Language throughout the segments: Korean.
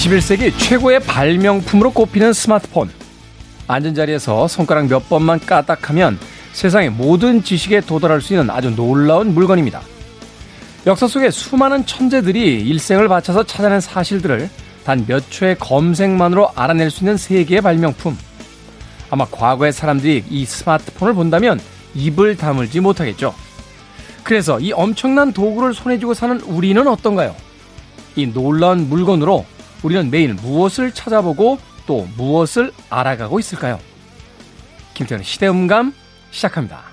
21세기 최고의 발명품으로 꼽히는 스마트폰. 앉은 자리에서 손가락 몇 번만 까딱하면 세상의 모든 지식에 도달할 수 있는 아주 놀라운 물건입니다. 역사 속에 수많은 천재들이 일생을 바쳐서 찾아낸 사실들을 단 몇 초의 검색만으로 알아낼 수 있는 세계의 발명품. 아마 과거의 사람들이 이 스마트폰을 본다면 입을 다물지 못하겠죠. 그래서 이 엄청난 도구를 손에 쥐고 사는 우리는 어떤가요? 이 놀라운 물건으로 우리는 매일 무엇을 찾아보고 또 무엇을 알아가고 있을까요? 김태현의 시대음감 시작합니다.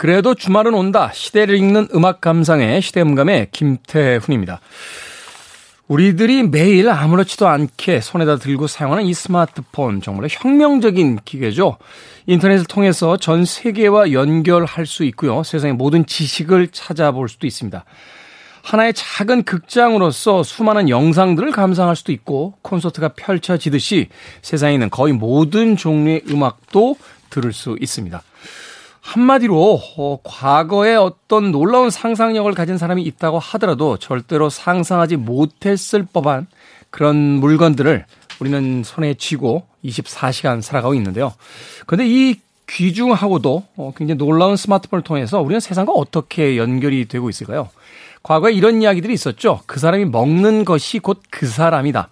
그래도 주말은 온다. 시대를 읽는 음악 감상의 시대음감의 김태훈입니다. 우리들이 매일 아무렇지도 않게 손에다 들고 사용하는 이 스마트폰 정말 혁명적인 기계죠. 인터넷을 통해서 전 세계와 연결할 수 있고요. 세상의 모든 지식을 찾아볼 수도 있습니다. 하나의 작은 극장으로서 수많은 영상들을 감상할 수도 있고 콘서트가 펼쳐지듯이 세상에 있는 거의 모든 종류의 음악도 들을 수 있습니다. 한마디로 어, 과거에 어떤 놀라운 상상력을 가진 사람이 있다고 하더라도 절대로 상상하지 못했을 법한 그런 물건들을 우리는 손에 쥐고 24시간 살아가고 있는데요. 그런데 이 귀중하고도 어, 굉장히 놀라운 스마트폰을 통해서 우리는 세상과 어떻게 연결이 되고 있을까요? 과거에 이런 이야기들이 있었죠. 그 사람이 먹는 것이 곧 그 사람이다.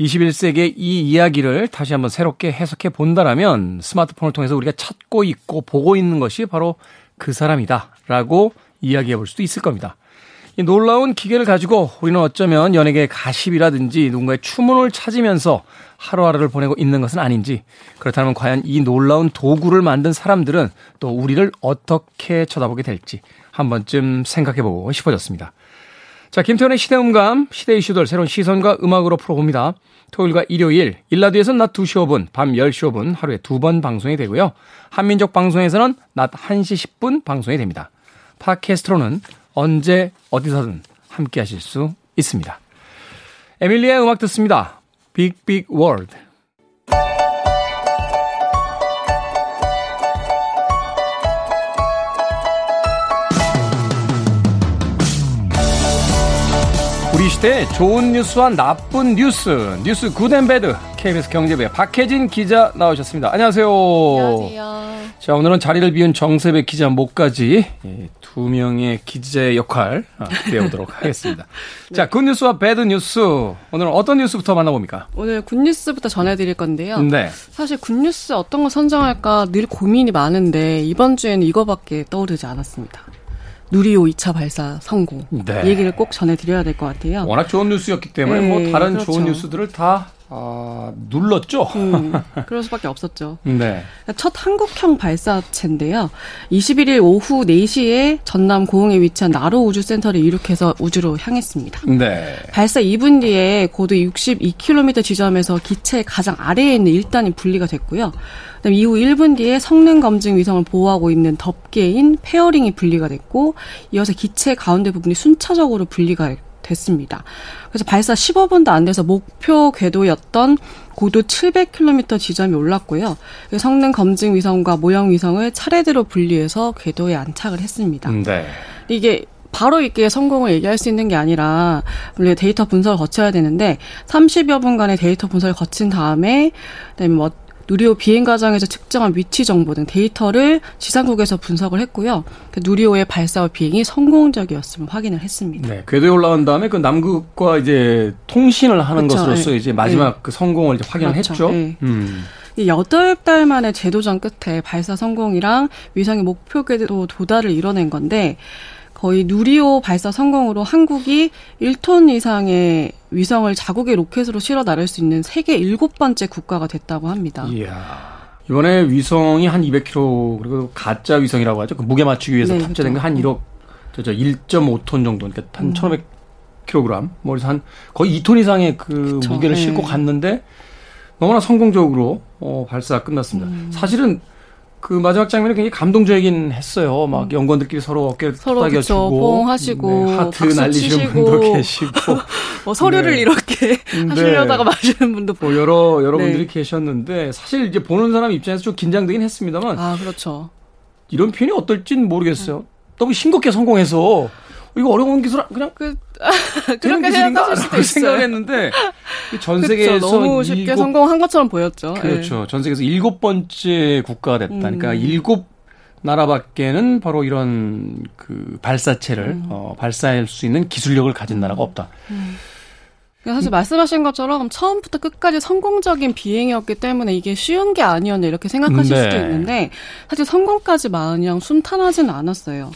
21세기의 이 이야기를 다시 한번 새롭게 해석해 본다라면 스마트폰을 통해서 우리가 찾고 있고 보고 있는 것이 바로 그 사람이다. 라고 이야기해 볼 수도 있을 겁니다. 이 놀라운 기계를 가지고 우리는 어쩌면 연예계 가십이라든지 누군가의 추문을 찾으면서 하루하루를 보내고 있는 것은 아닌지 그렇다면 과연 이 놀라운 도구를 만든 사람들은 또 우리를 어떻게 쳐다보게 될지 한 번쯤 생각해 보고 싶어졌습니다. 자, 김태현의 시대음감, 시대 이슈들 새로운 시선과 음악으로 풀어봅니다. 토요일과 일요일, 일라디오에서는 낮 2시 5분, 밤 10시 5분 하루에 두 번 방송이 되고요. 한민족 방송에서는 낮 1시 10분 방송이 됩니다. 팟캐스트로는 언제 어디서든 함께 하실 수 있습니다. 에밀리아의 음악 듣습니다. Big Big World. 우리 시대의 좋은 뉴스와 나쁜 뉴스, 뉴스 Good and Bad, KBS 경제부의 박혜진 기자 나오셨습니다. 안녕하세요. 안녕하세요. 자, 오늘은 자리를 비운 정세배 기자 목까지 예, 두 명의 기자의 역할 배우도록 아, 하겠습니다. 네. 자, 굿뉴스와 배드뉴스. 오늘은 어떤 뉴스부터 만나봅니까? 오늘 굿뉴스부터 전해드릴 건데요. 네. 사실 굿뉴스 어떤 거 선정할까 늘 고민이 많은데 이번 주에는 이거밖에 떠오르지 않았습니다. 누리호 2차 발사 성공. 네. 이 얘기를 꼭 전해드려야 될 것 같아요. 워낙 좋은 뉴스였기 때문에 뭐 네, 뭐 다른 그렇죠. 좋은 뉴스들을 다 아, 눌렀죠. 음, 그럴 수밖에 없었죠. 네. 첫 한국형 발사체인데요. 21일 오후 4시에 전남 고흥에 위치한 나로 우주 센터를 이륙해서 우주로 향했습니다. 네. 발사 2분 뒤에 고도 62km 지점에서 기체 가장 아래에 있는 1단이 분리가 됐고요. 그다음 이후 1분 뒤에 성능 검증 위성을 보호하고 있는 덮개인 페어링이 분리가 됐고 이어서 기체 가운데 부분이 순차적으로 분리가 됐 습니다. 그래서 발사 15분도 안 돼서 목표 궤도였던 고도 700km 지점이 올랐고요. 성능 검증 위성과 모형 위성을 차례대로 분리해서 궤도에 안착을 했습니다. 네. 이게 바로 이렇게 성공을 얘기할 수 있는 게 아니라 물론 데이터 분석을 거쳐야 되는데 30여 분간의 데이터 분석을 거친 다음에 그다음에 뭐 누리호 비행 과정에서 측정한 위치 정보 등 데이터를 지상국에서 분석을 했고요. 그 누리호의 발사와 비행이 성공적이었음을 확인을 했습니다. 네, 궤도에 올라온 다음에 그 남극과 이제 통신을 하는 그렇죠. 것으로서 네. 이제 마지막 네. 그 성공을 이제 확인을 그렇죠. 했죠. 네. 음. 여덟 달 만에 재도전 끝에 발사 성공이랑 위성의 목표 궤도 도달을 이뤄낸 건데 거의 누리호 발사 성공으로 한국이 1톤 이상의 위성을 자국의 로켓으로 실어 나를 수 있는 세계 일곱 번째 국가가 됐다고 합니다. 이야. 이번에 위성이 한 200km 그리고 가짜 위성이라고 하죠. 그 무게 맞추기 위해서 네, 탑재된 게한 1억 저 저 1.5톤 정도 그러니까 한 음. 1,500kg. 뭐 그래서 한 거의 2톤 이상의 그 그쵸, 무게를 네. 싣고 갔는데 너무나 성공적으로 어, 발사가 끝났습니다. 음. 사실은 그 마지막 장면이 굉장히 감동적이긴 했어요. 막 음. 연구원들끼리 서로 어깨 서로 그쵸, 포옹하시고 네, 하트 날리시는 분도 계시고 뭐 서류를 네. 이렇게 네. 하시려다가 마시는 분도 뭐 여러 여러분들이 네. 계셨는데 사실 이제 보는 사람 입장에서 좀 긴장되긴 했습니다만 아 그렇죠. 이런 표현이 어떨진 모르겠어요. 너무 싱겁게 성공해서 이거 어려운 기술 그냥 그 그렇게 생각하실 생각했는데 전 세계에서 그쵸, 너무 쉽게 일곱, 성공한 것처럼 보였죠. 그렇죠. 네. 전 세계에서 일곱 번째 국가가 됐다. 음. 그러니까 일곱 나라밖에는 바로 이런 그 발사체를 음. 어, 발사할 수 있는 기술력을 가진 나라가 없다. 음. 그러니까 사실 말씀하신 것처럼 처음부터 끝까지 성공적인 비행이었기 때문에 이게 쉬운 게 아니었나 이렇게 생각하실 네. 수도 있는데 사실 성공까지 마냥 순탄하지는 않았어요.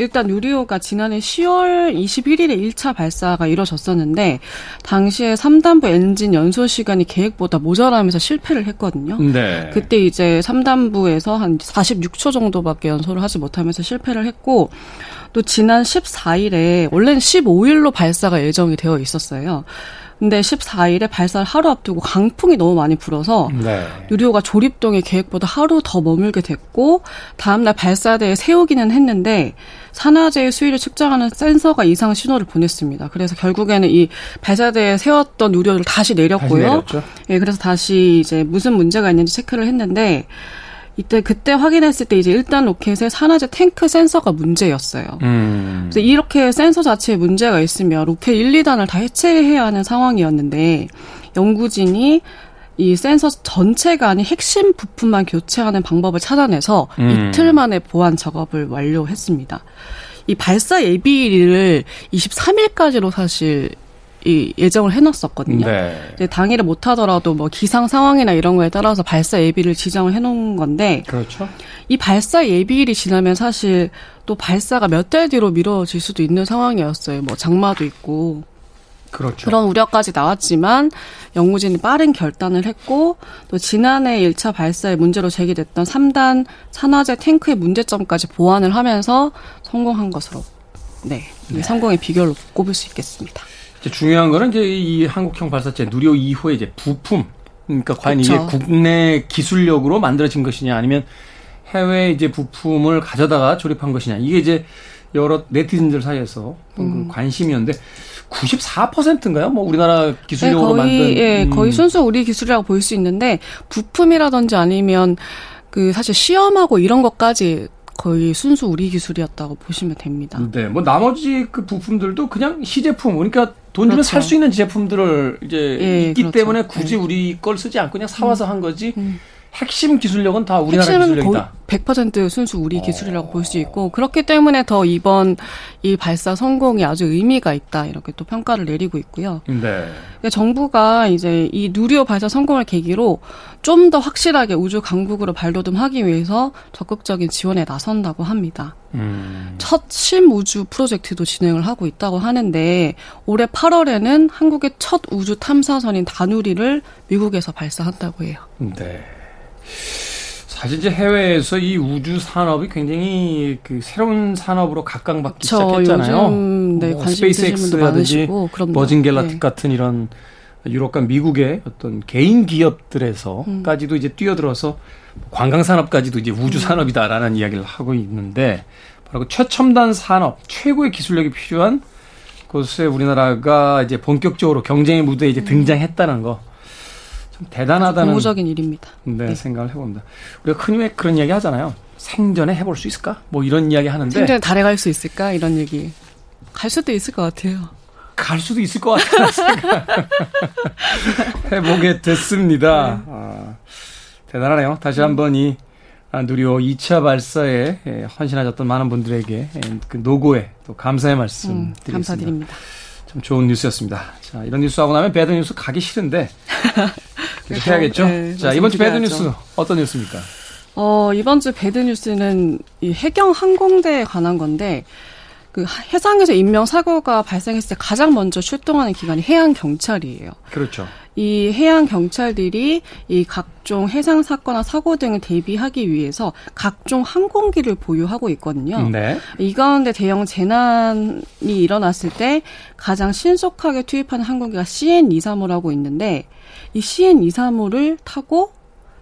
일단 유리호가 지난해 10월 21일에 1차 발사가 이뤄졌었는데 당시에 3단부 엔진 연소 시간이 계획보다 모자라면서 실패를 했거든요. 네. 그때 이제 3단부에서 한 46초 정도밖에 연소를 하지 못하면서 실패를 했고 또 지난 14일에 원래는 15일로 발사가 예정이 되어 있었어요. 근데 14일에 발사를 하루 앞두고 강풍이 너무 많이 불어서 네. 유리호가 조립동의 계획보다 하루 더 머물게 됐고 다음날 발사대에 세우기는 했는데 산화제의 수위를 측정하는 센서가 이상 신호를 보냈습니다. 그래서 결국에는 이 발사대에 세웠던 유리호를 다시 내렸고요. 다시 예, 그래서 다시 이제 무슨 문제가 있는지 체크를 했는데 이때 그때 확인했을 때 이제 일단 로켓의 산화제 탱크 센서가 문제였어요. 음. 그래서 이렇게 센서 자체에 문제가 있으면 로켓 1, 2단을 다 해체해야 하는 상황이었는데 연구진이 이 센서 전체가 아닌 핵심 부품만 교체하는 방법을 찾아내서 음. 이틀 만에 보완 작업을 완료했습니다. 이 발사 예비일을 23일까지로 사실 이 예정을 해놨었거든요. 네. 당일에 못하더라도 뭐 기상 상황이나 이런 거에 따라서 발사 예비를 지정을 해놓은 건데. 그렇죠. 이 발사 예비일이 지나면 사실 또 발사가 몇 달 뒤로 미뤄질 수도 있는 상황이었어요. 뭐 장마도 있고. 그렇죠. 그런 우려까지 나왔지만 연구진이 빠른 결단을 했고 또 지난해 1차 발사에 문제로 제기됐던 3단 산화제 탱크의 문제점까지 보완을 하면서 성공한 것으로 네, 네. 성공의 비결로 꼽을 수 있겠습니다. 중요한 거는 이제 이 한국형 발사체 누리호 이후에 이제 부품 그러니까 과연 그쵸. 이게 국내 기술력으로 만들어진 것이냐 아니면 해외 이제 부품을 가져다가 조립한 것이냐 이게 이제 여러 네티즌들 사이에서 음. 관심이었는데 94%인가요? 뭐 우리나라 기술력으로 네, 거의, 만든 예, 음. 거의 순수 우리 기술이라고 볼 수 있는데 부품이라든지 아니면 그 사실 시험하고 이런 것까지 거의 순수 우리 기술이었다고 보시면 됩니다. 네, 뭐 나머지 그 부품들도 그냥 시제품, 그러니까 돈 주면 그렇죠. 살수 있는 제품들을 이제 예, 있기 그렇죠. 때문에 굳이 예. 우리 걸 쓰지 않고 그냥 사와서 음. 한 거지. 음. 핵심 기술력은 다 우리나라 기술력이다. 100% 순수 우리 기술이라고 어. 볼수 있고 그렇기 때문에 더 이번 이 발사 성공이 아주 의미가 있다 이렇게 또 평가를 내리고 있고요. 네. 그러니까 정부가 이제 이 누리호 발사 성공을 계기로 좀 더 확실하게 우주 강국으로 발돋움하기 위해서 적극적인 지원에 나선다고 합니다. 음. 첫 심우주 프로젝트도 진행을 하고 있다고 하는데 올해 8월에는 한국의 첫 우주 탐사선인 다누리를 미국에서 발사한다고 해요. 네. 사실 이제 해외에서 이 우주 산업이 굉장히 그 새로운 산업으로 각광받기 그쵸, 시작했잖아요. 요즘, 네, 뭐 SpaceX라든지 Virgin Galactic 네. 같은 이런 유럽과 미국의 어떤 개인 기업들에서까지도 음. 이제 뛰어들어서 관광 산업까지도 이제 우주 음. 산업이다라는 이야기를 하고 있는데 바로 그 최첨단 산업 최고의 기술력이 필요한 곳에 우리나라가 이제 본격적으로 경쟁의 무대에 이제 음. 등장했다는 거 대단하다는 고무적인 일입니다. 네, 네, 생각을 해봅니다. 우리가 흔히 왜 그런 이야기 하잖아요. 생전에 해볼 수 있을까? 뭐 이런 이야기 하는데 생전에 달에 갈 수 있을까? 이런 얘기 갈 수도 있을 것 같아요. 갈 수도 있을 것 같다는 생각 해보게 됐습니다. 네. 아, 대단하네요. 다시 한번 이 누리호 2차 발사에 예, 헌신하셨던 많은 분들에게 예, 그 노고에 또 감사의 말씀 음, 드리겠습니다. 감사드립니다. 참 좋은 뉴스였습니다. 자, 이런 뉴스 하고 나면 bad news 가기 싫은데 계속 해야겠죠? 네, 자, 이번 주 bad news 어떤 뉴스입니까? 어, 이번 주 bad news는 이 해경 항공대에 관한 건데 그 해상에서 인명 사고가 발생했을 때 가장 먼저 출동하는 기관이 해양 경찰이에요. 그렇죠. 이 해양 경찰들이 이 각종 해상 사건이나 사고 등을 대비하기 위해서 각종 항공기를 보유하고 있거든요. 네. 이 가운데 대형 재난이 일어났을 때 가장 신속하게 투입하는 항공기가 CN235라고 있는데 이 CN235를 타고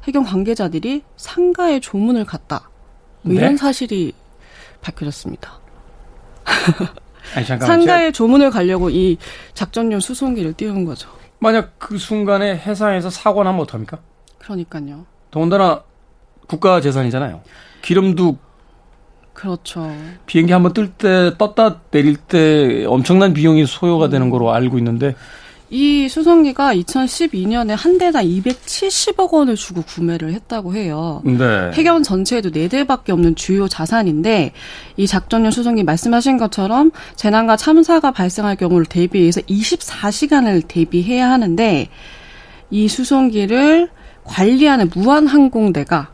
해경 관계자들이 상가에 조문을 갔다. 뭐 이런 네? 사실이 밝혀졌습니다. 아니, 상가에 조문을 가려고 이 작전용 수송기를 띄운 거죠. 만약 그 순간에 해상에서 사고 나면 어떡합니까? 그러니까요. 더군다나 국가 재산이잖아요. 기름도 그렇죠. 비행기 한번 뜰 때 떴다 내릴 때 엄청난 비용이 소요가 음. 되는 거로 알고 있는데 이 수송기가 2012년에 한 대당 270억 원을 주고 구매를 했다고 해요. 네. 해경 전체에도 4대밖에 없는 주요 자산인데 이 작전용 수송기 말씀하신 것처럼 재난과 참사가 발생할 경우를 대비해서 24시간을 대비해야 하는데 이 수송기를 관리하는 무한항공대가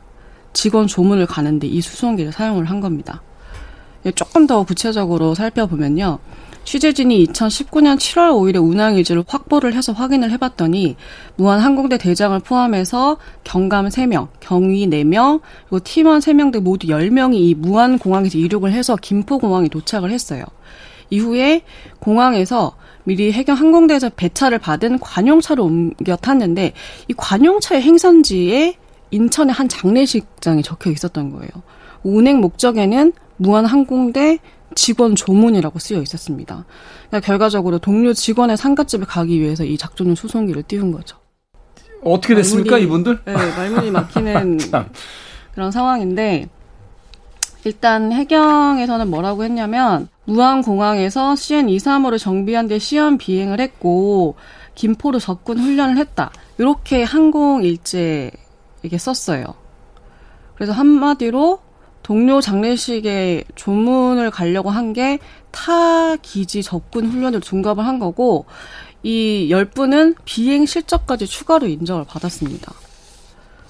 직원 조문을 가는데 이 수송기를 사용을 한 겁니다. 조금 더 구체적으로 살펴보면요. 취재진이 2019년 7월 5일에 운항 일지를 확보를 해서 확인을 해봤더니 무한 항공대 대장을 포함해서 경감 3명, 경위 4명, 그리고 팀원 3명 등 모두 10명이 이 무한 공항에서 이륙을 해서 김포공항에 도착을 했어요. 이후에 공항에서 미리 해경 항공대에서 배차를 받은 관용차로 옮겨 탔는데 이 관용차의 행선지에 인천의 한 장례식장에 적혀 있었던 거예요. 운행 목적에는 무한항공대 직원 조문이라고 쓰여 있었습니다. 그러니까 결과적으로 동료 직원의 상가집에 가기 위해서 이 작전용 수송기를 띄운 거죠. 어떻게 됐습니까, 말문이, 이분들? 네, 말문이 막히는 그런 상황인데 일단 해경에서는 뭐라고 했냐면 무안공항에서 CN235를 정비한 데 시험 비행을 했고 김포로 접근 훈련을 했다. 이렇게 항공 일제에게 썼어요. 그래서 한마디로 동료 장례식에 조문을 가려고 한 게 타 기지 접근 훈련을 둔갑을 한 거고 이 10분은 비행 실적까지 추가로 인정을 받았습니다.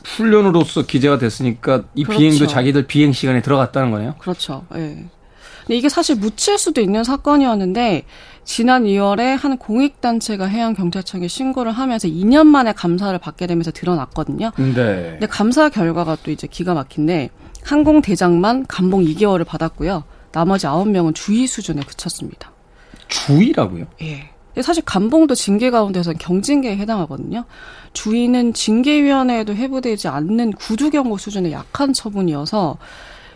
훈련으로서 기재가 됐으니까 이 그렇죠. 비행도 자기들 비행 시간에 들어갔다는 거네요. 그렇죠. 예. 네. 근데 이게 사실 묻힐 수도 있는 사건이었는데 지난 2월에 한 공익단체가 해양경찰청에 신고를 하면서 2년 만에 감사를 받게 되면서 드러났거든요. 네. 근데 감사 결과가 또 이제 기가 막힌데 항공대장만 감봉 2개월을 받았고요. 나머지 9명은 주의 수준에 그쳤습니다. 주의라고요? 예. 사실 감봉도 징계 가운데서는 경징계에 해당하거든요. 주의는 징계위원회에도 회부되지 않는 구두경고 수준의 약한 처분이어서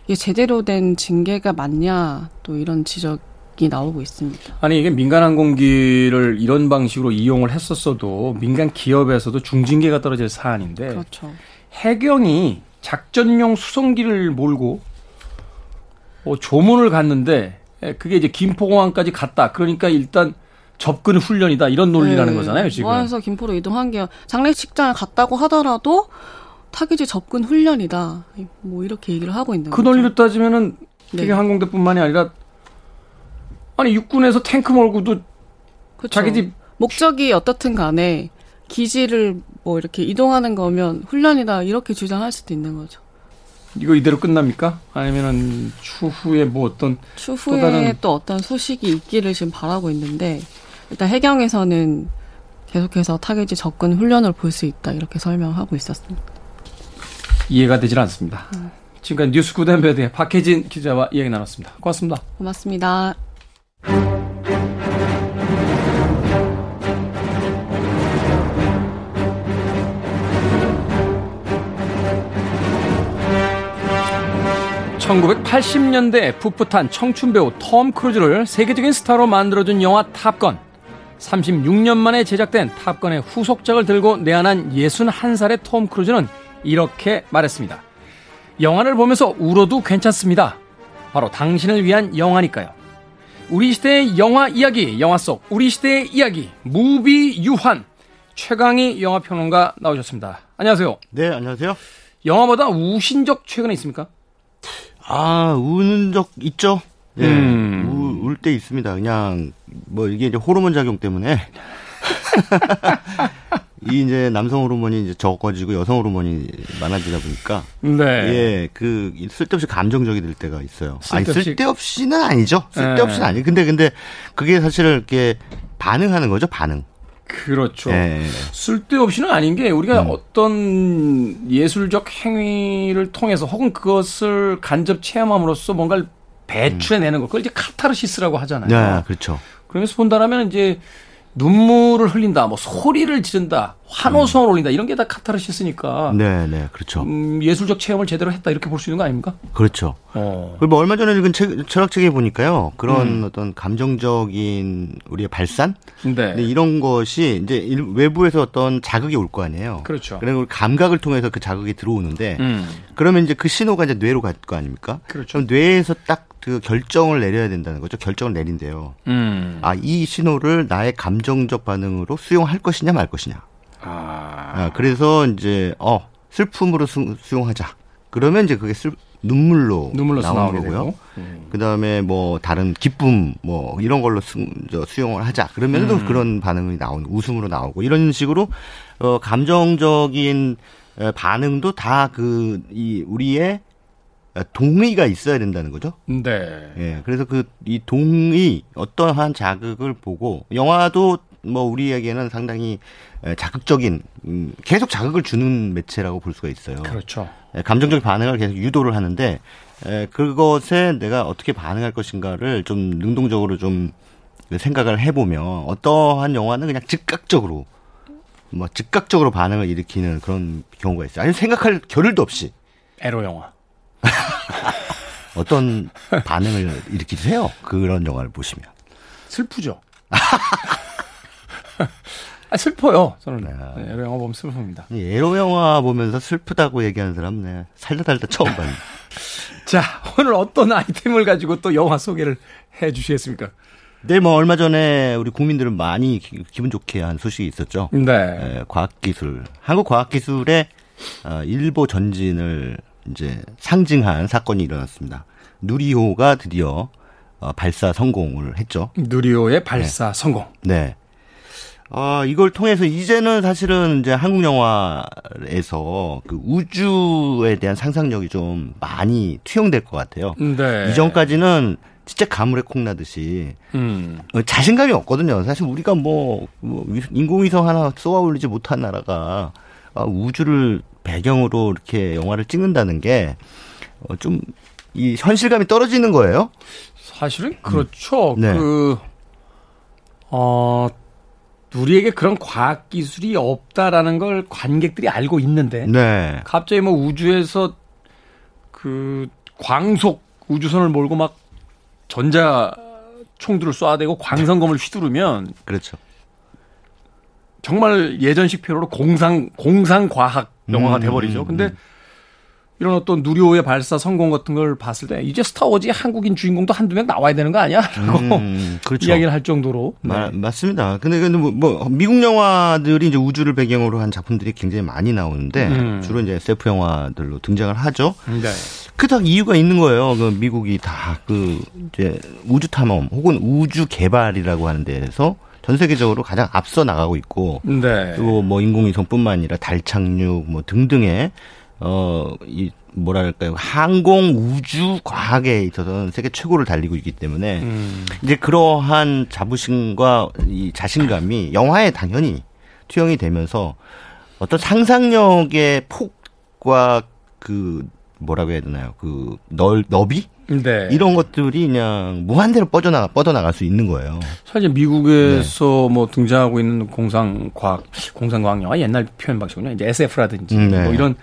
이게 제대로 된 징계가 맞냐 또 이런 지적이 나오고 있습니다. 아니 이게 민간 항공기를 이런 방식으로 이용을 했었어도 민간 기업에서도 중징계가 떨어질 사안인데 그렇죠. 해경이 작전용 수송기를 몰고 어, 조문을 갔는데 예, 그게 이제 김포공항까지 갔다. 그러니까 일단 접근 훈련이다 이런 논리라는 네. 거잖아요 지금. 모아서 김포로 이동한 게 장례식장을 갔다고 하더라도 타기지 접근 훈련이다. 뭐 이렇게 얘기를 하고 있는 그 거죠. 논리로 따지면은 네. 세계 항공대뿐만이 아니라 아니 육군에서 탱크 몰고도 그쵸. 자기 집 목적이 어떻든 간에 기지를 뭐 이렇게 이동하는 거면 훈련이다 이렇게 주장할 수도 있는 거죠. 이거 이대로 끝납니까? 아니면은 추후에 뭐 어떤 추후에 또, 다른... 또 어떤 소식이 있기를 지금 바라고 있는데 일단 해경에서는 계속해서 타겟지 접근 훈련을 볼 수 있다 이렇게 설명하고 있었습니다. 이해가 되질 않습니다. 음. 지금까지 뉴스 good and bad의 박혜진 기자와 이야기 나눴습니다. 고맙습니다. 고맙습니다. (1980년대) 풋풋한 청춘 배우 톰 크루즈를 세계적인 스타로 만들어준 영화 Top Gun 36년 만에 제작된 Top Gun의 후속작을 들고 내한한 61살의 톰 크루즈는 이렇게 말했습니다. 영화를 보면서 울어도 괜찮습니다. 바로 당신을 위한 영화니까요. 우리 시대의 영화 이야기, 영화 속 우리 시대의 이야기, 무비 유한 최강희 영화평론가 나오셨습니다. 안녕하세요. 네, 안녕하세요. 영화보다 우신 적 최근에 있습니까? 아, 우는 적 있죠. 예, 음. 울때 있습니다. 그냥 뭐 이게 이제 호르몬 작용 때문에 이 이제 남성 호르몬이 이제 적어지고 여성 호르몬이 많아지다 보니까 네. 예, 그 쓸데없이 감정적이 될 때가 있어요. 쓸데없이. 아니 쓸데없이는 아니죠. 쓸데없이는 네. 아니. 근데 근데 그게 사실 이렇게 반응하는 거죠, 반응. 그렇죠. 네. 쓸데없이는 아닌 게 우리가 음. 어떤 예술적 행위를 통해서 혹은 그것을 간접 체험함으로써 뭔가를 배출해내는 걸 그걸 이제 카타르시스라고 하잖아요. 네, 그렇죠. 그러면서 본다라면 이제 눈물을 흘린다, 뭐 소리를 지른다, 환호성을 음. 올린다 이런 게 다 카타르시스니까. 네, 네, 그렇죠. 음, 예술적 체험을 제대로 했다 이렇게 볼 수 있는 거 아닙니까? 그렇죠. 어. 뭐 얼마 전에 읽은 책, 철학책에 보니까요, 그런 음. 어떤 감정적인 우리의 발산, 네. 이런 것이 이제 외부에서 어떤 자극이 올 거 아니에요. 그렇죠. 그리고 감각을 통해서 그 자극이 들어오는데, 음. 그러면 이제 그 신호가 이제 뇌로 갈 거 아닙니까? 그렇죠. 뇌에서 딱 그 결정을 내려야 된다는 거죠. 결정을 내린대요. 음. 아, 이 신호를 나의 감정적 반응으로 수용할 것이냐 말 것이냐. 아. 아 그래서 이제 어, 슬픔으로 수, 용하자 그러면 이제 그게 슬, 눈물로 나오는 거고요. 음. 그 다음에 뭐 다른 기쁨 뭐 이런 걸로 수, 저, 수용을 하자. 그러면 또 음. 그런 반응이 나오는 웃음으로 나오고 이런 식으로 어 감정적인 반응도 다 그 이 우리의 동의가 있어야 된다는 거죠. 네. 예. 그래서 그 이 동의 어떠한 자극을 보고 영화도 뭐 우리에게는 상당히 자극적인 음, 계속 자극을 주는 매체라고 볼 수가 있어요. 그렇죠. 감정적 반응을 계속 유도를 하는데 그것에 내가 어떻게 반응할 것인가를 좀 능동적으로 좀 생각을 해보면 어떠한 영화는 그냥 즉각적으로 뭐 즉각적으로 반응을 일으키는 그런 경우가 있어요. 아니 생각할 겨를도 없이 에로 영화. 어떤 반응을 일으키세요? 그런 영화를 보시면. 슬프죠. 아, 슬퍼요. 저는 네. 네, 에로 영화 보면 슬픕니다. 에로 영화 보면서 슬프다고 얘기하는 사람 네. 살다 살다 처음 봤네. 자, 오늘 어떤 아이템을 가지고 또 영화 소개를 해 주시겠습니까? 네, 뭐 얼마 전에 우리 국민들은 많이 기분 좋게 한 소식이 있었죠. 네. 네 과학기술, 한국 과학기술의 어, 일보 전진을 이제 상징한 사건이 일어났습니다. 누리호가 드디어 어, 발사 성공을 했죠. 누리호의 발사 네. 성공. 네. 아, 이걸 통해서 이제는 사실은 이제 한국 영화에서 그 우주에 대한 상상력이 좀 많이 투영될 것 같아요. 네. 이전까지는 진짜 가물에 콩나듯이 음. 어, 자신감이 없거든요. 사실 우리가 뭐, 뭐 인공위성 하나 쏘아 올리지 못한 나라가 아, 우주를 배경으로 이렇게 영화를 찍는다는 게 어, 좀이 현실감이 떨어지는 거예요. 사실은 그렇죠. 음. 네. 그 어. 우리에게 그런 과학 기술이 없다라는 걸 관객들이 알고 있는데 네. 갑자기 뭐 우주에서 그 광속 우주선을 몰고 막 전자 총들을 쏴대고 광선검을 휘두르면 그렇죠. 정말 예전식 표로 공상 공상 과학 영화가 음, 돼버리죠. 음, 근데 음. 이런 어떤 누리호의 발사 성공 같은 걸 봤을 때 이제 스타워즈의 한국인 주인공도 한두 명 나와야 되는 거 아니야? 라고 음, 그렇죠. 이야기를 할 정도로. 네. 마, 맞습니다. 근데 근데 뭐, 뭐, 미국 영화들이 이제 우주를 배경으로 한 작품들이 굉장히 많이 나오는데 음. 주로 이제 SF 영화들로 등장을 하죠. 네. 그다 이유가 있는 거예요. 그 미국이 다 그 이제 우주 탐험 혹은 우주 개발이라고 하는 데에서 전 세계적으로 가장 앞서 나가고 있고 네. 그리고 뭐 인공위성뿐만 아니라 달 착륙 뭐 등등의 어이 뭐랄까요 항공 우주 과학에 있어서는 세계 최고를 달리고 있기 때문에 음. 이제 그러한 자부심과 이 자신감이 영화에 당연히 투영이 되면서 어떤 상상력의 폭과 그 뭐라고 해야 되나요 그 넓, 너비 네. 이런 것들이 그냥 무한대로 뻗어나가 뻗어나갈 수 있는 거예요. 사실 미국에서 네. 뭐 등장하고 있는 공상과학 공상과학 영화 옛날 표현 방식은요. 이제 SF라든지 음, 네. 뭐 이런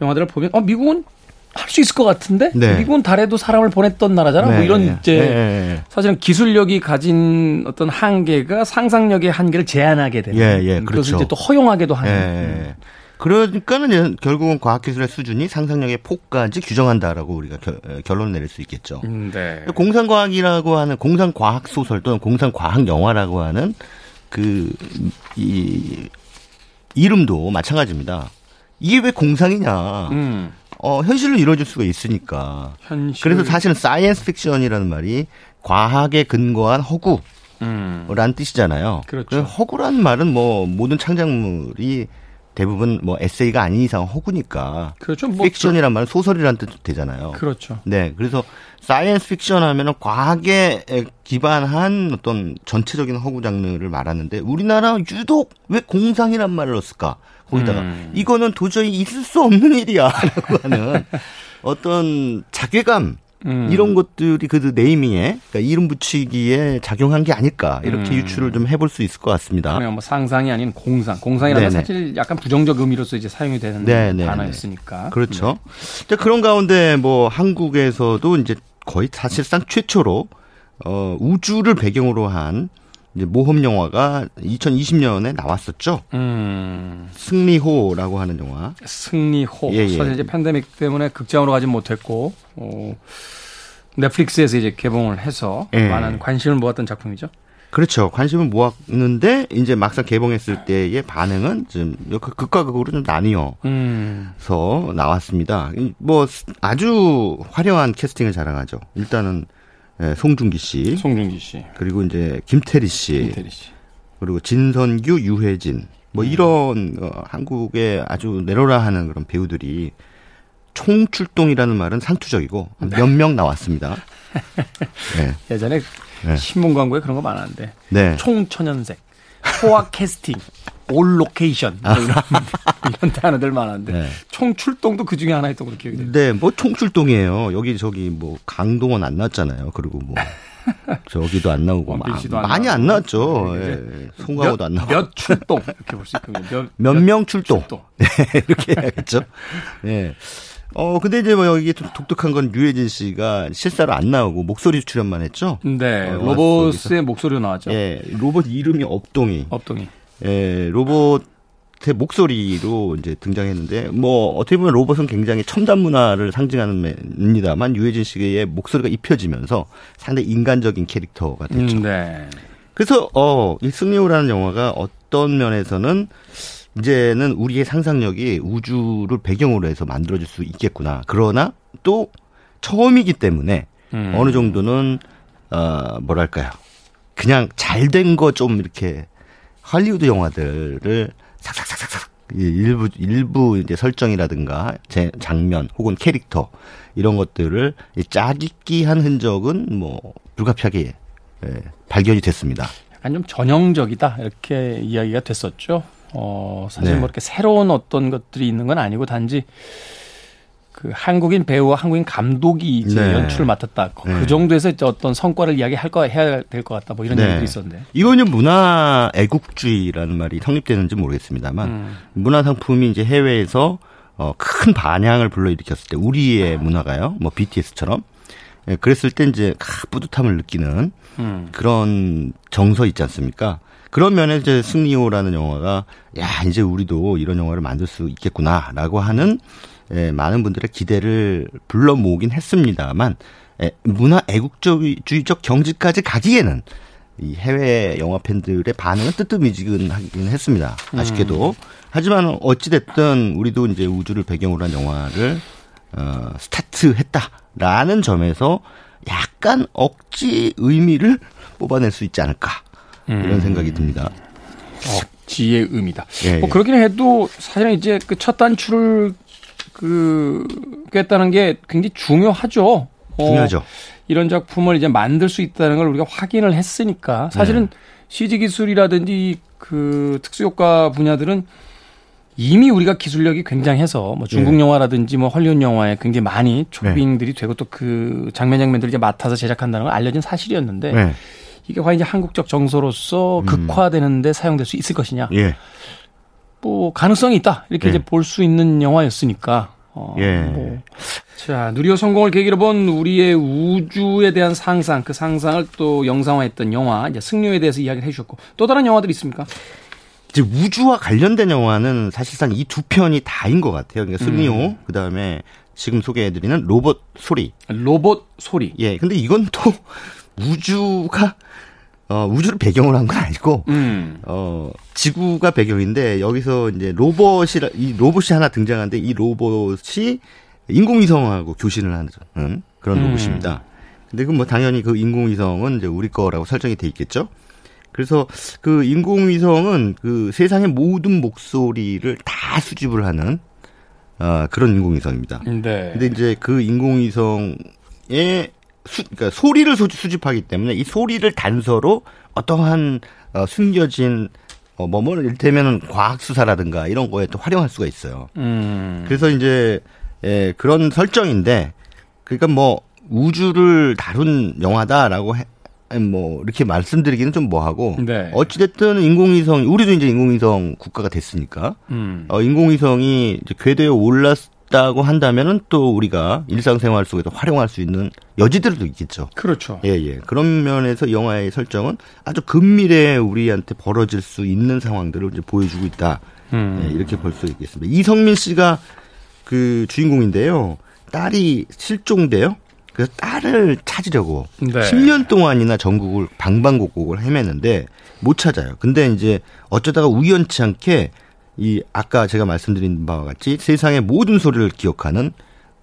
영화들을 보면 어 미국은 할 수 있을 것 같은데 네. 미국은 달에도 사람을 보냈던 나라잖아. 뭐 네. 뭐 이런 이제 네. 사실은 기술력이 가진 어떤 한계가 상상력의 한계를 제한하게 되는. 예, 예, 그렇죠. 그것을 이제 또 허용하게도 하는. 예. 음. 그러니까는 결국은 과학기술의 수준이 상상력의 폭까지 규정한다라고 우리가 결, 론을 내릴 수 있겠죠. 음, 네. 공상과학이라고 하는 공상과학 소설 또는 공상과학 영화라고 하는 그, 이, 이름도 마찬가지입니다. 이게 왜 공상이냐. 음. 어, 현실로 이루어질 수가 있으니까. 현실. 그래서 사실은 science fiction이라는 말이 과학에 근거한 허구. 음. 라는 뜻이잖아요. 그렇죠. 허구라는 말은 뭐 모든 창작물이 대부분 뭐 에세이가 아닌 이상 허구니까. 그렇죠. 뭐 픽션이란 말은 소설이란 뜻도 되잖아요. 그렇죠. 네. 그래서 science fiction 하면은 과학에 기반한 어떤 전체적인 허구 장르를 말하는데 우리나라 유독 왜 공상이란 말을 넣었을까? 거기다가 음. 이거는 도저히 있을 수 없는 일이야라고 하는 어떤 자괴감 음. 이런 것들이 그 네이밍에 그러니까 이름 붙이기에 작용한 게 아닐까 이렇게 음. 유추를 좀 해볼 수 있을 것 같습니다. 그냥 뭐 상상이 아닌 공상, 공상이라는 건 사실 약간 부정적 의미로서 이제 사용이 되는 네네. 단어였으니까. 그렇죠. 네. 그런 가운데 뭐 한국에서도 이제 거의 사실상 최초로 어, 우주를 배경으로 한 이제 모험 영화가 2020년에 나왔었죠. 음. 승리호라고 하는 영화. 승리호. 예, 예. 사실 이제 팬데믹 때문에 극장으로 가지 못했고 어, 넷플릭스에서 이제 개봉을 해서 예. 많은 관심을 모았던 작품이죠. 그렇죠. 관심을 모았는데 이제 막상 개봉했을 때의 반응은 좀 극과 극으로 좀 나뉘어서 음. 나왔습니다. 뭐 아주 화려한 캐스팅을 자랑하죠. 일단은 예, 송중기 씨. 송중기 씨. 그리고 이제 김태리 씨. 김태리 씨. 그리고 진선규, 유해진. 뭐 음. 이런 어, 한국의 아주 내로라 하는 그런 배우들이 총출동이라는 말은 상투적이고 네. 몇명 나왔습니다. 네. 예전에 네. 신문 광고에 그런 거 많았는데 네. 총천연색, 소화 캐스팅, all location 뭐 이런 이런 단어들 많았는데 네. 총 출동도 그 중에 하나였던 걸로 기억이 돼요. 네, 뭐 총 출동이에요. 여기 저기 뭐 강동원 안 나왔잖아요. 그리고 뭐 저기도 안 나오고 막, 안 많이 안 나왔죠. 네, 예. 송강호도 안 나오고 몇 출동 이렇게 볼 수 있거든요. 몇명 출동. 출동. 네, 이렇게 해야겠죠. 네. 어, 근데 이제 뭐 여기 좀 독특한 건 유해진 씨가 실사로 안 나오고 목소리 출연만 했죠? 네. 어, 로봇의 목소리로 나왔죠. 예. 로봇 이름이 업동이. 업동이. 예, 로봇의 목소리로 이제 등장했는데 뭐 어떻게 보면 로봇은 굉장히 첨단 문화를 상징하는입니다만 유해진 씨의 목소리가 입혀지면서 상당히 인간적인 캐릭터가 됐죠. 음, 네. 그래서 어, 이 승리호라는 영화가 어떤 면에서는 이제는 우리의 상상력이 우주를 배경으로 해서 만들어질 수 있겠구나. 그러나 또 처음이기 때문에 음. 어느 정도는 어 뭐랄까요? 그냥 잘 된 거 좀 이렇게 할리우드 영화들을 삭삭삭삭삭 일부 일부 이제 설정이라든가 제 장면 혹은 캐릭터 이런 것들을 짜깁기한 흔적은 뭐 불가피하게 예, 발견이 됐습니다. 약간 좀 전형적이다 이렇게 이야기가 됐었죠. 어 사실 네. 뭐 이렇게 새로운 어떤 것들이 있는 건 아니고 단지 그 한국인 배우와 한국인 감독이 이제 네. 연출을 맡았다. 그 네. 정도에서 이제 어떤 성과를 이야기할 거 해야 될 것 같다. 뭐 이런 네. 얘기도 있었는데. 이거는 문화 애국주의라는 말이 성립되는지 모르겠습니다만 음. 문화 상품이 이제 해외에서 어, 큰 반향을 불러일으켰을 때 우리의 문화가요. 뭐 BTS처럼 예, 그랬을 때 이제 뿌듯함을 느끼는 음. 그런 정서 있지 않습니까? 그런 면에서 이제 승리호라는 영화가 야 이제 우리도 이런 영화를 만들 수 있겠구나라고 하는 예, 많은 분들의 기대를 불러 모으긴 했습니다만 예, 문화 애국주의적 경지까지 가기에는 이 해외 영화 팬들의 반응은 뜨뜻미지근하긴 했습니다. 아쉽게도. 음. 하지만 어찌됐든 우리도 이제 우주를 배경으로 한 영화를 어, 스타트했다라는 점에서 약간 억지 의미를 뽑아낼 수 있지 않을까 이런 음. 생각이 듭니다. 억지의 의미다. 예, 뭐 예. 그러긴 해도 사실은 이제 그 첫 단추를 그 깼다는 게 굉장히 중요하죠. 어, 중요하죠. 어, 이런 작품을 이제 만들 수 있다는 걸 우리가 확인을 했으니까 사실은 네. CG 기술이라든지 그 특수효과 분야들은 이미 우리가 기술력이 굉장해서 뭐 중국 네. 영화라든지 뭐 헐리우드 영화에 굉장히 많이 초빙들이 네. 되고 또 그 장면 장면들을 이제 맡아서 제작한다는 건 알려진 사실이었는데 네. 이게 과연 이제 한국적 정서로서 음. 극화되는데 사용될 수 있을 것이냐? 예. 뭐 가능성이 있다 이렇게 예. 이제 볼 수 있는 영화였으니까. 어, 예. 뭐. 자 누리호 성공을 계기로 본 우리의 우주에 대한 상상 그 상상을 또 영상화했던 영화 이제 승료에 대해서 이야기를 해주셨고 또 다른 영화들이 있습니까? 이제 우주와 관련된 영화는 사실상 이 두 편이 다인 것 같아요. 그러니까 승리호 음. 그 다음에 지금 소개해드리는 로봇 소리. 로봇 소리. 예. 근데 이건 또 우주가 어, 우주를 배경으로 한 건 아니고, 음. 어, 지구가 배경인데, 여기서 이제 로봇이, 이 로봇이 하나 등장하는데, 이 로봇이 인공위성하고 교신을 하는 그런 음. 로봇입니다. 근데 그 뭐 당연히 그 인공위성은 이제 우리 거라고 설정이 돼 있겠죠? 그래서 그 인공위성은 그 세상의 모든 목소리를 다 수집을 하는, 어, 그런 인공위성입니다. 네. 근데 이제 그 인공위성의 수, 그러니까 소리를 수집하기 때문에 이 소리를 단서로 어떠한 어, 숨겨진 어, 뭐, 뭐, 이를테면은 과학수사라든가 이런 거에 또 활용할 수가 있어요. 음. 그래서 이제, 예, 그런 설정인데, 그러니까 뭐, 우주를 다룬 영화다라고 해, 뭐 이렇게 말씀드리기는 좀 뭐하고 네. 어찌됐든 인공위성 우리도 이제 인공위성 국가가 됐으니까 음. 어, 인공위성이 이제 궤도에 올랐 다고 한다면은 또 우리가 일상생활 속에서 활용할 수 있는 여지들도 있겠죠. 그렇죠. 예 예. 그런 면에서 영화의 설정은 아주 근미래에 우리한테 벌어질 수 있는 상황들을 이제 보여주고 있다. 음. 예, 이렇게 볼 수 있겠습니다. 이성민 씨가 그 주인공인데요. 딸이 실종돼요. 그래서 딸을 찾으려고 네. 10년 동안이나 전국을 방방곡곡을 헤매는데 못 찾아요. 근데 이제 어쩌다가 우연치 않게 이 아까 제가 말씀드린 바와 같이 세상의 모든 소리를 기억하는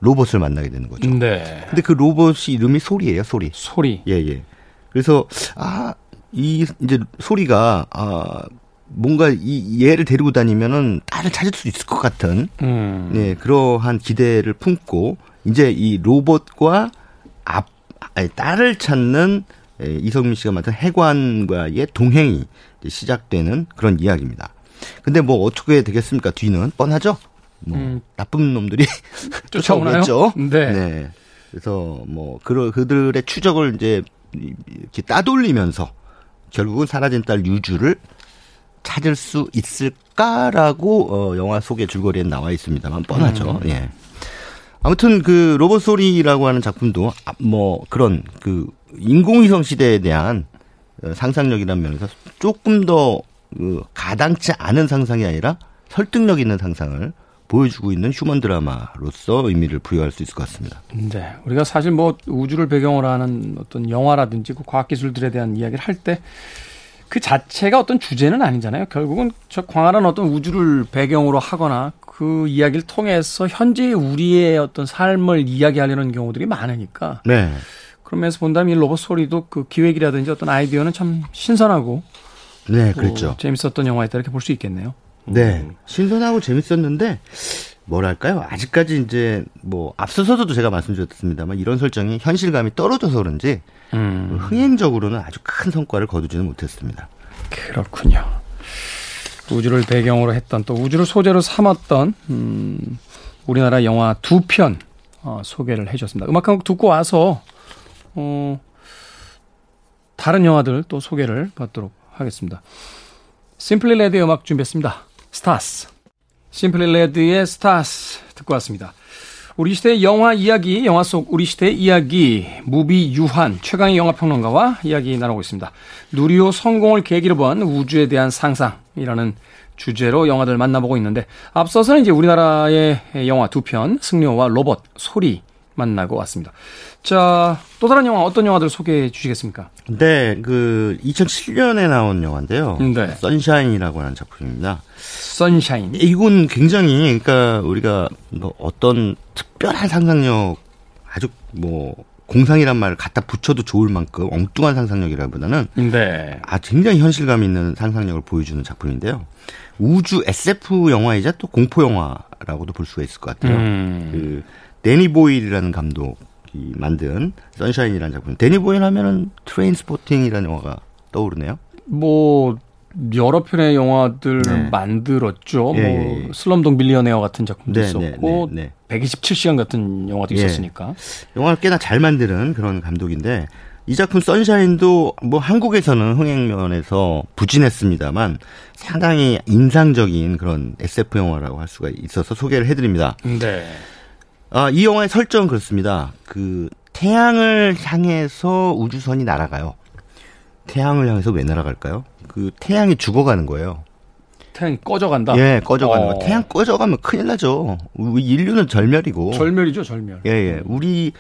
로봇을 만나게 되는 거죠. 네. 근데 그 로봇이 이름이 소리예요, 소리. 소리. 예, 예. 그래서 아, 이 이제 소리가 아 뭔가 이 얘를 데리고 다니면은 딸을 찾을 수 있을 것 같은 음. 네, 그러한 기대를 품고 이제 이 로봇과 앞 아니, 딸을 찾는 이성민 씨가 맡은 해관과의 동행이 시작되는 그런 이야기입니다. 근데 뭐 어떻게 되겠습니까? 뒤는 뻔하죠. 뭐 음. 나쁜 놈들이 쫓아오겠죠. 네. 네. 그래서 뭐 그, 그들의 추적을 이제 이렇게 따돌리면서 결국은 사라진 딸 유주를 찾을 수 있을까라고 어, 영화 속의 줄거리에 나와 있습니다만 뻔하죠. 음. 예. 아무튼 그 로봇 소리라고 하는 작품도 아, 뭐 그런 그 인공위성 시대에 대한 어, 상상력이라는 면에서 조금 더 그 가당치 않은 상상이 아니라 설득력 있는 상상을 보여주고 있는 휴먼 드라마로서 의미를 부여할 수 있을 것 같습니다. 네. 우리가 사실 뭐 우주를 배경으로 하는 어떤 영화라든지 그 과학기술들에 대한 이야기를 할 때 그 자체가 어떤 주제는 아니잖아요. 결국은 저 광활한 어떤 우주를 배경으로 하거나 그 이야기를 통해서 현재 우리의 어떤 삶을 이야기하려는 경우들이 많으니까. 네. 그러면서 본다면 이 로봇 소리도 그 기획이라든지 어떤 아이디어는 참 신선하고. 네, 그렇죠. 재밌었던 영화였다 이렇게 볼 수 있겠네요. 네. 신선하고 재밌었는데 뭐랄까요? 아직까지 이제 뭐 앞서서도 제가 말씀드렸습니다만 이런 설정이 현실감이 떨어져서 그런지 음. 흥행적으로는 아주 큰 성과를 거두지는 못했습니다. 그렇군요. 우주를 배경으로 했던 또 우주를 소재로 삼았던 음, 우리나라 영화 두편 어, 소개를 해주셨습니다. 음악 한 곡 듣고 와서 어, 다른 영화들 또 소개를 받도록 하겠습니다. Simply Red의 음악 준비했습니다. Stars. Simply Red의 Stars 듣고 왔습니다. 우리 시대의 영화 이야기, 영화 속 우리 시대의 이야기, 무비유환, 최광희 영화평론가와 이야기 나누고 있습니다. 누리호 성공을 계기로 본 우주에 대한 상상이라는 주제로 영화들 만나보고 있는데, 앞서서는 이제 우리나라의 영화 두 편, 승려와 로봇, 소리 만나고 왔습니다. 자, 또 다른 영화 어떤 영화들 소개해 주시겠습니까? 네, 그 2007년에 나온 영화인데요. 네. 선샤인이라고 하는 작품입니다. 선샤인. 이건 굉장히 그러니까 우리가 뭐 어떤 특별한 상상력 아주 뭐 공상이란 말을 갖다 붙여도 좋을 만큼 엉뚱한 상상력이라기보다는 네. 아 굉장히 현실감 있는 상상력을 보여주는 작품인데요. 우주 SF 영화이자 또 공포 영화라고도 볼 수가 있을 것 같아요. 음. 그 데니 보일이라는 감독이 만든 Sunshine이라는 작품. 데니 보일 하면은 Trainspotting이라는 영화가 떠오르네요. 뭐 여러 편의 영화들 네. 만들었죠. 예, 뭐 예, 예. Slumdog Millionaire 같은 작품도 네, 있었고 네, 127시간 같은 영화도 예. 있었으니까. 영화를 꽤나 잘 만드는 그런 감독인데 이 작품 Sunshine도 뭐 한국에서는 흥행면에서 부진했습니다만 상당히 인상적인 그런 SF 영화라고 할 수가 있어서 소개를 해드립니다. 네. 아, 이 영화의 설정은 그렇습니다. 그 태양을 향해서 우주선이 날아가요. 태양을 향해서 왜 날아갈까요? 그 태양이 죽어가는 거예요. 태양이 꺼져간다? 예, 꺼져가는 어. 거. 태양 꺼져가면 큰일 나죠. 인류는 절멸이고. 절멸이죠, 절멸. 예, 예. 우리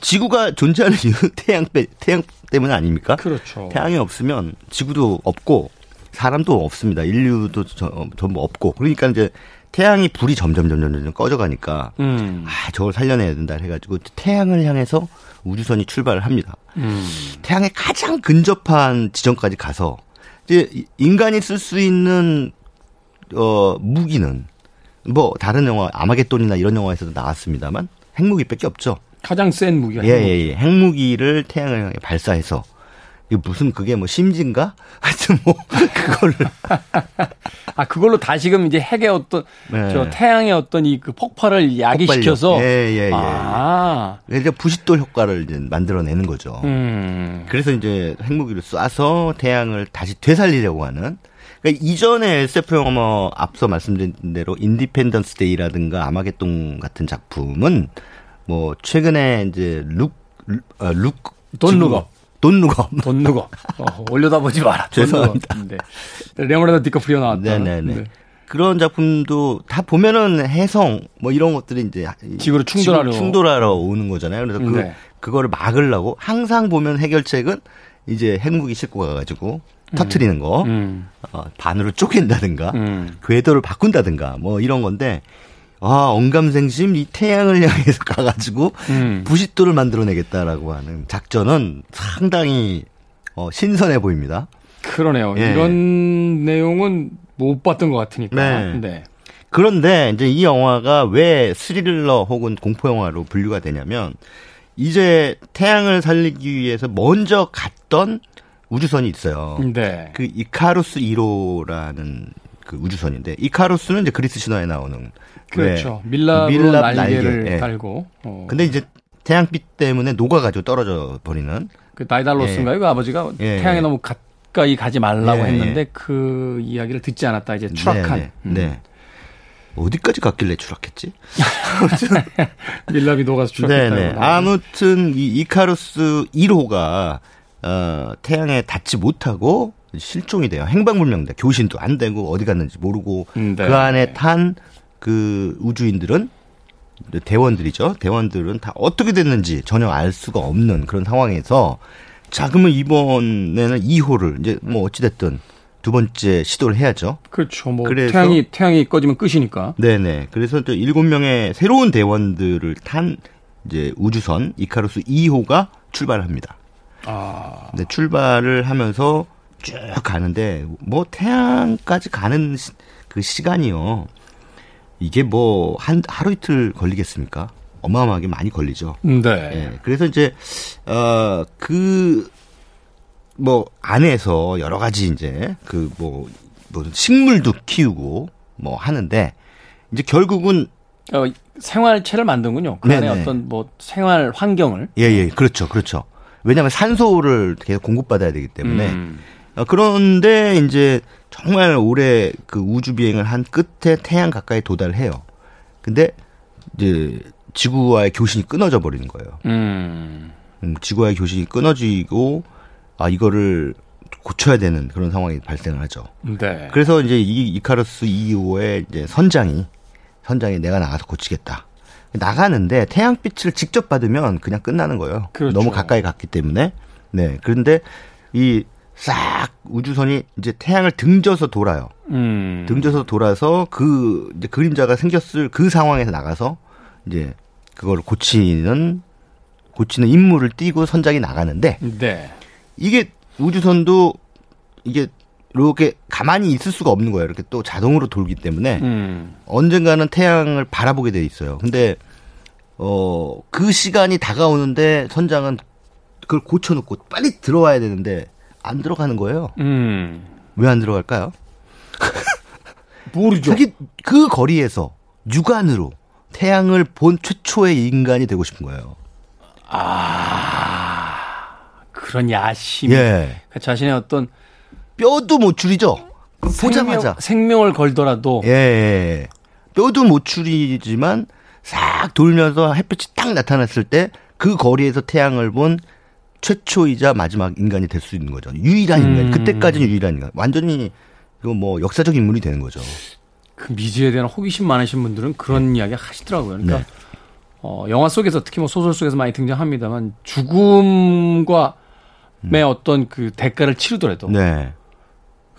지구가 존재하는 이유 태양 빼, 태양 때문 아닙니까? 그렇죠. 태양이 없으면 지구도 없고 사람도 없습니다. 인류도 저, 전부 없고. 그러니까 이제 태양이 불이 점점 점점 점점 꺼져가니까 음. 아 저걸 살려내야 된다 해가지고 태양을 향해서 우주선이 출발을 합니다. 음. 태양에 가장 근접한 지점까지 가서 이제 인간이 쓸 수 있는 어 무기는 뭐 다른 영화 아마겟돈이나 이런 영화에서도 나왔습니다만 핵무기밖에 없죠. 가장 센 무기가 예, 핵무기. 예, 예. 핵무기를 태양을 향해 발사해서 이게 무슨 그게 뭐 심진가? 하여튼 뭐 그걸로 아 그걸로 다시금 이제 핵의 어떤 네. 저 태양의 어떤 이 그 폭발을 야기시켜서 예예예. 예, 예, 아. 예. 그러니까 부싯돌 효과를 이제 만들어내는 거죠. 음. 그래서 이제 핵무기를 쏴서 태양을 다시 되살리려고 하는. 그러니까 이전에 SF 영화 뭐 앞서 말씀드린 대로 Independence Day라든가 아마겟돈 같은 작품은 뭐 최근에 이제 Look Up, Look, Don't Look Up. Don't Look Up. Don't Look Up. 어, 올려다 보지 마라. 죄송합니다. 네. 레오나르도 디카프리오 나왔다. 네네네. 네. 그런 작품도 다 보면은 혜성 뭐 이런 것들이 이제 지구로 충돌하러 충돌하러 오는 거잖아요. 그래서 그 네. 그거를 막으려고 항상 보면 해결책은 이제 핵무기 싣고 가가지고 음. 터트리는 거, 음. 어, 반으로 쪼갠다든가, 음. 궤도를 바꾼다든가 뭐 이런 건데 아, 언감생심 이 태양을 향해서 가가지고 음. 부싯돌을 만들어내겠다라고 하는 작전은 상당히 어, 신선해 보입니다. 그러네요. 예. 이런 내용은 못 봤던 것 같으니까. 네. 네. 그런데 이제 이 영화가 왜 스릴러 혹은 공포 영화로 분류가 되냐면 이제 태양을 살리기 위해서 먼저 갔던 우주선이 있어요. 네. 그 이카루스 1호라는 그 우주선인데 이카루스는 이제 그리스 신화에 나오는 그렇죠. 밀랍, 밀랍 날개를 날개. 예. 달고. 어. 근데 이제 태양빛 때문에 녹아가지고 떨어져 버리는. 그 나이달로스인가요? 예. 그 아버지가 예. 태양에 너무 가까이 가지 말라고 예. 했는데 그 이야기를 듣지 않았다 이제 추락한. 네. 네. 네. 어디까지 갔길래 추락했지? 밀랍이 녹아서 추락했다. 네네. 아무튼 이 이카루스 1호가 어, 태양에 닿지 못하고 실종이 돼요. 행방불명돼. 교신도 안 되고 어디 갔는지 모르고 음, 네. 그 안에 탄 그 우주인들은 대원들이죠. 대원들은 다 어떻게 됐는지 전혀 알 수가 없는 그런 상황에서 자 그러면 이번에는 2호를 이제 뭐 어찌 됐든 두 번째 시도를 해야죠. 그렇죠. 뭐 그래서, 태양이 태양이 꺼지면 끝이니까. 네네. 그래서 또 일곱 명의 새로운 대원들을 탄 이제 우주선 이카루스 2호가 출발합니다. 아. 네, 출발을 하면서 쭉 가는데 뭐 태양까지 가는 시, 그 시간이요. 이게 뭐 한 하루 이틀 걸리겠습니까? 어마어마하게 많이 걸리죠. 네. 예, 그래서 이제 어그 뭐 안에서 여러 가지 이제 그뭐 뭐 식물도 키우고 뭐 하는데 이제 결국은 어, 생활체를 만든군요. 그 안에 어떤 뭐 생활 환경을. 예, 예, 그렇죠, 그렇죠. 왜냐하면 산소를 계속 공급받아야 되기 때문에. 음. 어, 그런데 이제 정말 오래 그 우주 비행을 한 끝에 태양 가까이 도달해요. 근데 이제 지구와의 교신이 끊어져 버리는 거예요. 음. 음. 지구와의 교신이 끊어지고 아 이거를 고쳐야 되는 그런 상황이 발생을 하죠. 네. 그래서 이제 이 이카루스 2호의 이제 선장이 선장이 내가 나가서 고치겠다. 나가는데 태양빛을 직접 받으면 그냥 끝나는 거예요. 그렇죠. 너무 가까이 갔기 때문에. 네. 그런데 이 싹 우주선이 이제 태양을 등져서 돌아요. 음. 등져서 돌아서 그 이제 그림자가 생겼을 그 상황에서 나가서 이제 그걸 고치는 고치는 임무를 띄고 선장이 나가는데 네. 이게 우주선도 이게 이렇게 가만히 있을 수가 없는 거예요. 이렇게 또 자동으로 돌기 때문에 음. 언젠가는 태양을 바라보게 돼 있어요. 근데 어 그 시간이 다가오는데 선장은 그걸 고쳐놓고 빨리 들어와야 되는데 안 들어가는 거예요. 음. 왜 안 들어갈까요? 모르죠. 자기 그 거리에서 육안으로 태양을 본 최초의 인간이 되고 싶은 거예요. 아, 그런 야심. 예. 그 자신의 어떤 뼈도 못 줄이죠. 보자마자 생명, 을 걸더라도 예, 예. 뼈도 못 줄이지만 싹 돌면서 햇빛이 딱 나타났을 때 그 거리에서 태양을 본 최초이자 마지막 인간이 될 수 있는 거죠. 유일한 인간. 음. 그때까지는 유일한 인간. 완전히 이거 뭐 역사적 인물이 되는 거죠. 그 미지에 대한 호기심 많으신 분들은 그런 네. 이야기 하시더라고요. 그러니까 네. 어, 영화 속에서 특히 뭐 소설 속에서 많이 등장합니다만 죽음과 의 음. 어떤 그 대가를 치르더라도 네.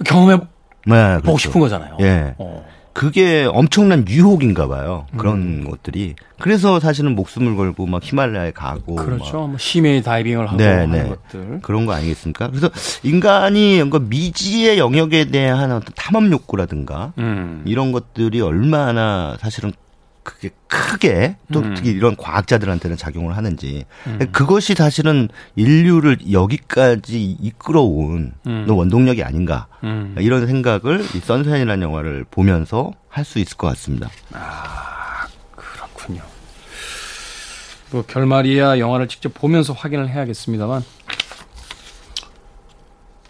경험해 네, 보고 그렇죠. 싶은 거잖아요. 예. 어. 그게 엄청난 유혹인가 봐요. 그런 음. 것들이. 그래서 사실은 목숨을 걸고 막 히말라야에 가고. 그렇죠. 뭐 심해 다이빙을 하고 네네. 하는 것들. 그런 거 아니겠습니까? 그래서 인간이 뭔가 미지의 영역에 대한 어떤 탐험 욕구라든가 음. 이런 것들이 얼마나 사실은 그게 크게 또 음. 특히 이런 과학자들한테는 작용을 하는지 음. 그것이 사실은 인류를 여기까지 이끌어온 음. 원동력이 아닌가 음. 이런 생각을 이 선샤인이라는 영화를 보면서 할 수 있을 것 같습니다. 아 그렇군요. 뭐 결말이야 영화를 직접 보면서 확인을 해야겠습니다만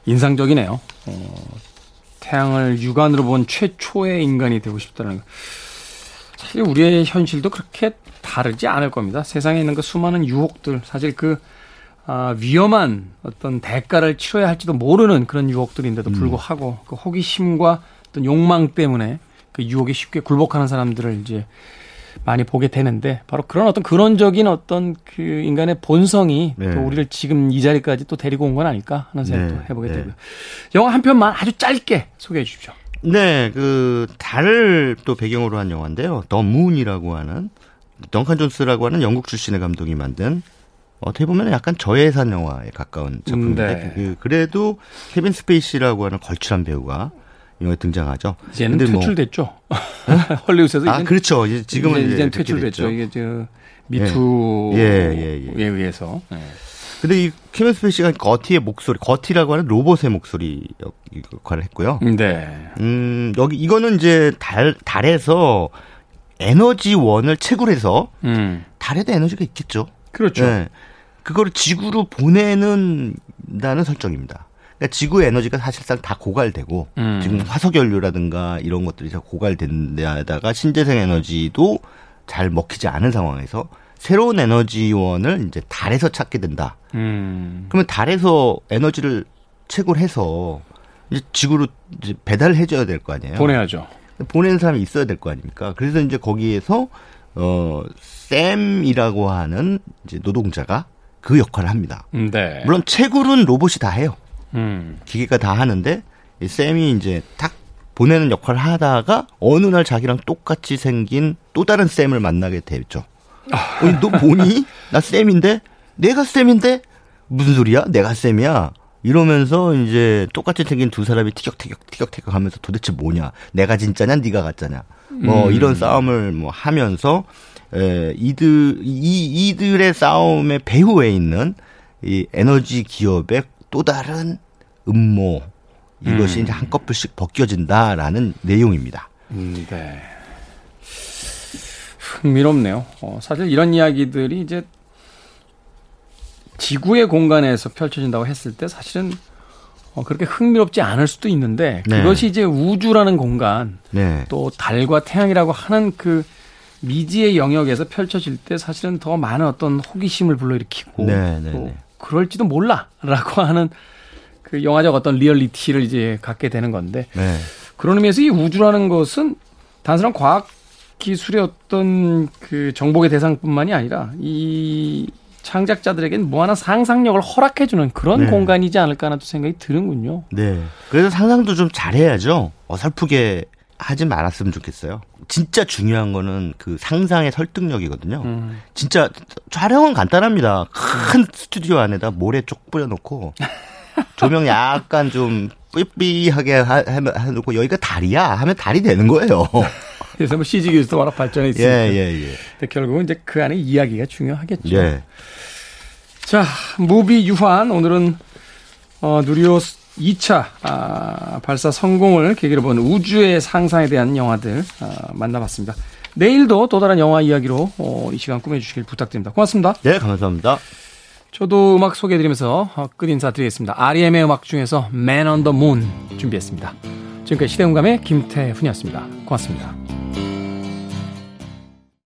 인상적이네요. 어, 태양을 육안으로 본 최초의 인간이 되고 싶다는 거. 사실 우리의 현실도 그렇게 다르지 않을 겁니다. 세상에 있는 그 수많은 유혹들, 사실 그 아, 위험한 어떤 대가를 치러야 할지도 모르는 그런 유혹들인데도 음. 불구하고 음. 그 호기심과 어떤 욕망 때문에 그 유혹에 쉽게 굴복하는 사람들을 이제 많이 보게 되는데 바로 그런 어떤 그런적인 어떤 그 인간의 본성이 네. 또 우리를 지금 이 자리까지 또 데리고 온 건 아닐까 하는 생각도 네. 해보게 네. 되고요. 영화 한 편만 아주 짧게 소개해 주십시오. 네, 그 달을 또 배경으로 한 영화인데요. 더 문이라고 하는 던칸 존스라고 하는 영국 출신의 감독이 만든 어떻게 보면 약간 저예산 영화에 가까운 작품인데 네. 그, 그래도 케빈 스페이시라고 하는 걸출한 배우가 영화에 등장하죠. 이제는 뭐 퇴출됐죠. 뭐, 헐리우드에서 아 그렇죠. 이제 지금은 이제, 이제 퇴출됐죠. 이게 저 미투에 예. 예, 예, 예. 의해서. 예. 근데 이 케빈 스페이시가 거티의 목소리, 거티라고 하는 로봇의 목소리 역할을 했고요. 네. 음, 여기 이거는 이제 달 달에서 에너지원을 채굴해서 음. 달에도 에너지가 있겠죠. 그렇죠. 네. 그거를 지구로 보내는다는 설정입니다. 그러니까 지구의 에너지가 사실상 다 고갈되고 음. 지금 화석 연료라든가 이런 것들이 다 고갈된 데다가 신재생 에너지도 잘 먹히지 않은 상황에서 새로운 에너지원을 이제 달에서 찾게 된다. 음. 그러면 달에서 에너지를 채굴해서 이제 지구로 이제 배달을 해줘야 될 거 아니에요. 보내야죠. 보내는 사람이 있어야 될 거 아닙니까? 그래서 이제 거기에서 어 샘이라고 하는 이제 노동자가 그 역할을 합니다. 네. 물론 채굴은 로봇이 다 해요. 음. 기계가 다 하는데 이 샘이 이제 탁 보내는 역할을 하다가 어느 날 자기랑 똑같이 생긴 또 다른 샘을 만나게 되죠. 아. 어, 너 보니? 나 쌤인데? 내가 쌤인데? 무슨 소리야? 내가 쌤이야? 이러면서 이제 똑같이 생긴 두 사람이 티격태격 티격태격 하면서 도대체 뭐냐? 내가 진짜냐? 네가 가짜냐? 뭐 음. 이런 싸움을 뭐 하면서 에 이들 이 이들의 싸움의 배후에 있는 이 에너지 기업의 또 다른 음모 이것이 음. 이제 한꺼풀씩 벗겨진다라는 내용입니다. 음, 네. 흥미롭네요. 어, 사실 이런 이야기들이 이제 지구의 공간에서 펼쳐진다고 했을 때 사실은 어, 그렇게 흥미롭지 않을 수도 있는데 네. 그것이 이제 우주라는 공간 네. 또 달과 태양이라고 하는 그 미지의 영역에서 펼쳐질 때 사실은 더 많은 어떤 호기심을 불러일으키고 네, 네또 네. 그럴지도 몰라라고 하는 그 영화적 어떤 리얼리티를 이제 갖게 되는 건데 네. 그런 의미에서 이 우주라는 것은 단순한 과학 기술의 어떤 그 정복의 대상뿐만이 아니라 이 창작자들에겐 무한한 상상력을 허락해주는 그런 네. 공간이지 않을까 하는 생각이 드는군요. 네. 그래서 상상도 좀 잘해야죠. 어설프게 하지 말았으면 좋겠어요. 진짜 중요한 거는 그 상상의 설득력이거든요. 음. 진짜 촬영은 간단합니다. 큰 스튜디오 안에다 모래 쪽 뿌려놓고 조명 약간 좀 삐삐하게 해놓고 여기가 달이야 하면 달이 되는 거예요. 그래서 뭐 CG 기술도 워낙 발전해 있으니까. 예, 예, 예. 근데 결국은 이제 그 안에 이야기가 중요하겠죠. 예. 자, 무비 유한 오늘은 어, 누리호 2차 아, 발사 성공을 계기로 본 우주의 상상에 대한 영화들 아, 만나봤습니다. 내일도 또 다른 영화 이야기로 어, 이 시간 꾸며주시길 부탁드립니다. 고맙습니다. 네, 감사합니다. 저도 음악 소개해드리면서 어, 끝 인사드리겠습니다. REM의 음악 중에서 Man on the Moon 준비했습니다. 지금까지 시대음감의 김태훈이었습니다. 고맙습니다.